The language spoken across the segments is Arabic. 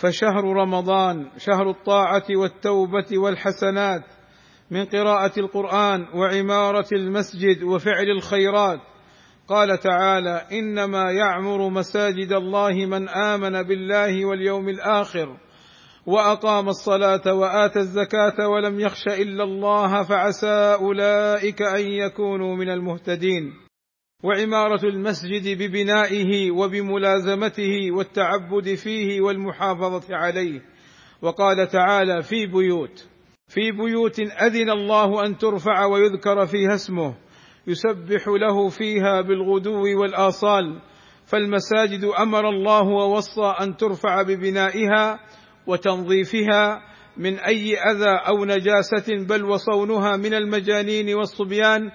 فشهر رمضان شهر الطاعة والتوبة والحسنات من قراءة القرآن وعمارة المسجد وفعل الخيرات. قال تعالى إنما يعمر مساجد الله من آمن بالله واليوم الآخر وأقام الصلاة وآتى الزكاة ولم يخش إلا الله فعسى أولئك أن يكونوا من المهتدين. وعمارة المسجد ببنائه وبملازمته والتعبد فيه والمحافظة عليه. وقال تعالى في بيوت في بيوت أذن الله أن ترفع ويذكر فيها اسمه يسبح له فيها بالغدو والآصال. فالمساجد أمر الله ووصى أن ترفع ببنائها وتنظيفها من أي أذى أو نجاسة بل وصونها من المجانين والصبيان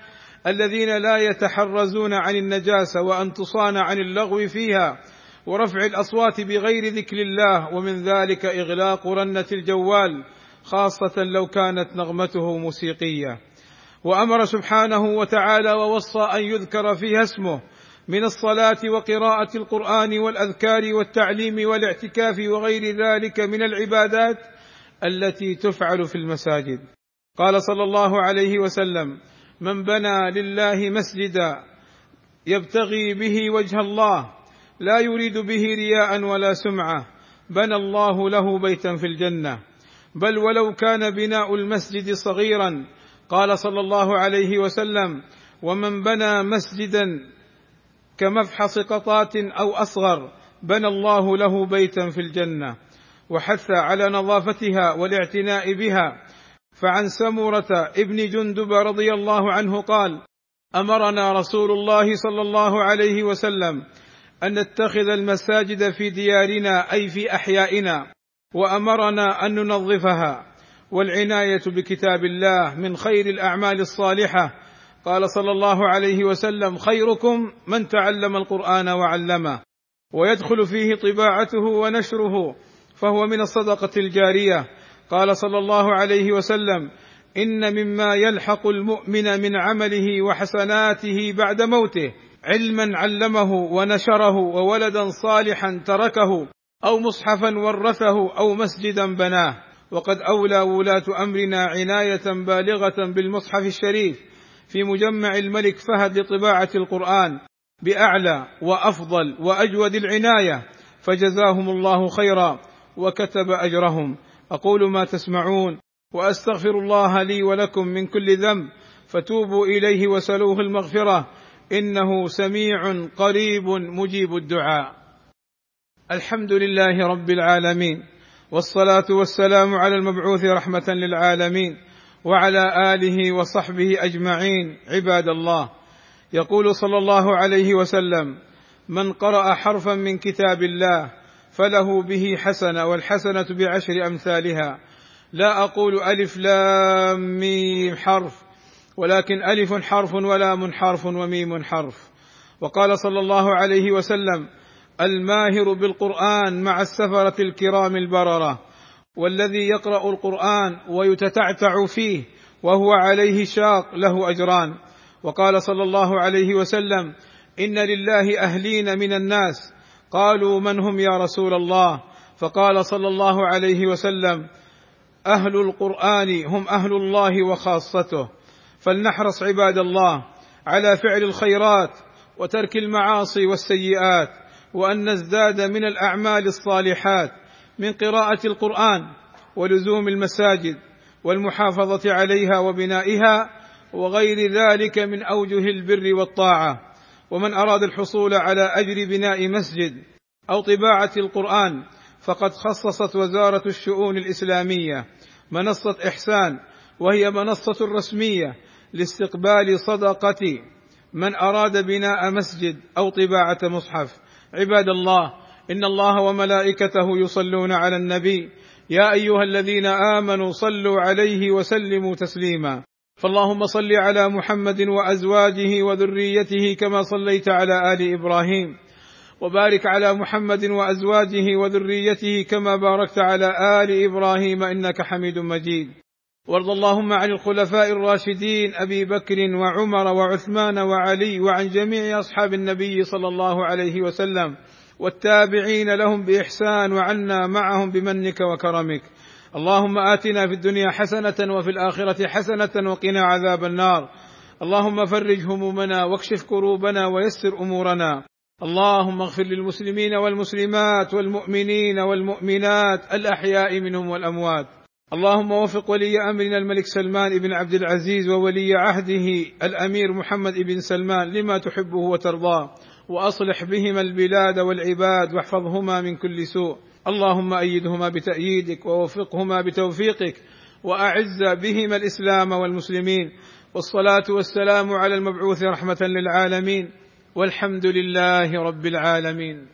الذين لا يتحرزون عن النجاسة وأن تصان عن اللغو فيها ورفع الأصوات بغير ذكر الله ومن ذلك إغلاق رنة الجوال خاصة لو كانت نغمته موسيقية. وأمر سبحانه وتعالى ووصى أن يذكر فيها اسمه من الصلاة وقراءة القرآن والأذكار والتعليم والاعتكاف وغير ذلك من العبادات التي تفعل في المساجد. قال صلى الله عليه وسلم من بنى لله مسجدا يبتغي به وجه الله لا يريد به رياء ولا سمعة. بنى الله له بيتا في الجنة. بل ولو كان بناء المسجد صغيرا قال صلى الله عليه وسلم ومن بنى مسجدا كمفحص قطات أو أصغر بنى الله له بيتا في الجنة. وحث على نظافتها والاعتناء بها. فعن سمره ابن جندب رضي الله عنه قال أمرنا رسول الله صلى الله عليه وسلم أن نتخذ المساجد في ديارنا أي في أحيائنا وأمرنا أن ننظفها. والعناية بكتاب الله من خير الأعمال الصالحة. قال صلى الله عليه وسلم خيركم من تعلم القرآن وعلمه ويدخل فيه طباعته ونشره فهو من الصدقة الجارية. قال صلى الله عليه وسلم إن مما يلحق المؤمن من عمله وحسناته بعد موته علما علمه ونشره وولدا صالحا تركه أو مصحفا ورثه أو مسجدا بناه. وقد أولى ولاة أمرنا عناية بالغة بالمصحف الشريف في مجمع الملك فهد لطباعة القرآن بأعلى وأفضل وأجود العناية فجزاهم الله خيرا وكتب أجرهم. أقول ما تسمعون وأستغفر الله لي ولكم من كل ذنب فتوبوا إليه وسلوه المغفرة إنه سميع قريب مجيب الدعاء. الحمد لله رب العالمين والصلاة والسلام على المبعوث رحمة للعالمين وعلى آله وصحبه أجمعين عباد الله. يقول صلى الله عليه وسلم من قرأ حرفا من كتاب الله فله به حسنة والحسنة بعشر أمثالها. لا أقول ألف لام ميم حرف ولكن ألف حرف ولام حرف وميم حرف. وقال صلى الله عليه وسلم الماهر بالقرآن مع السفرة الكرام البررة والذي يقرأ القرآن ويتتعتع فيه وهو عليه شاق له أجران. وقال صلى الله عليه وسلم إن لله أهلين من الناس قالوا من هم يا رسول الله؟ فقال صلى الله عليه وسلم أهل القرآن هم أهل الله وخاصته. فلنحرص عباد الله على فعل الخيرات وترك المعاصي والسيئات وأن نزداد من الأعمال الصالحات من قراءة القرآن ولزوم المساجد والمحافظة عليها وبنائها وغير ذلك من أوجه البر والطاعة. ومن أراد الحصول على أجر بناء مسجد أو طباعة القرآن فقد خصصت وزارة الشؤون الإسلامية منصة إحسان وهي منصة رسمية لاستقبال صدقة من أراد بناء مسجد أو طباعة مصحف. عباد الله إن الله وملائكته يصلون على النبي يا أيها الذين آمنوا صلوا عليه وسلموا تسليما. فاللهم صل على محمد وأزواجه وذريته كما صليت على آل إبراهيم. وبارك على محمد وأزواجه وذريته كما باركت على آل إبراهيم إنك حميد مجيد. وارض اللهم عن الخلفاء الراشدين أبي بكر وعمر وعثمان وعلي وعن جميع أصحاب النبي صلى الله عليه وسلم. والتابعين لهم بإحسان وعنا معهم بمنك وكرمك. اللهم آتنا في الدنيا حسنة وفي الآخرة حسنة وقنا عذاب النار. اللهم فرج همومنا واكشف كروبنا ويسر أمورنا. اللهم اغفر للمسلمين والمسلمات والمؤمنين والمؤمنات الأحياء منهم والأموات. اللهم وفق ولي أمرنا الملك سلمان بن عبد العزيز وولي عهده الأمير محمد بن سلمان لما تحبه وترضاه. وأصلح بهما البلاد والعباد واحفظهما من كل سوء. اللهم أيدهما بتأييدك ووفقهما بتوفيقك وأعز بهما الإسلام والمسلمين والصلاة والسلام على المبعوث رحمة للعالمين والحمد لله رب العالمين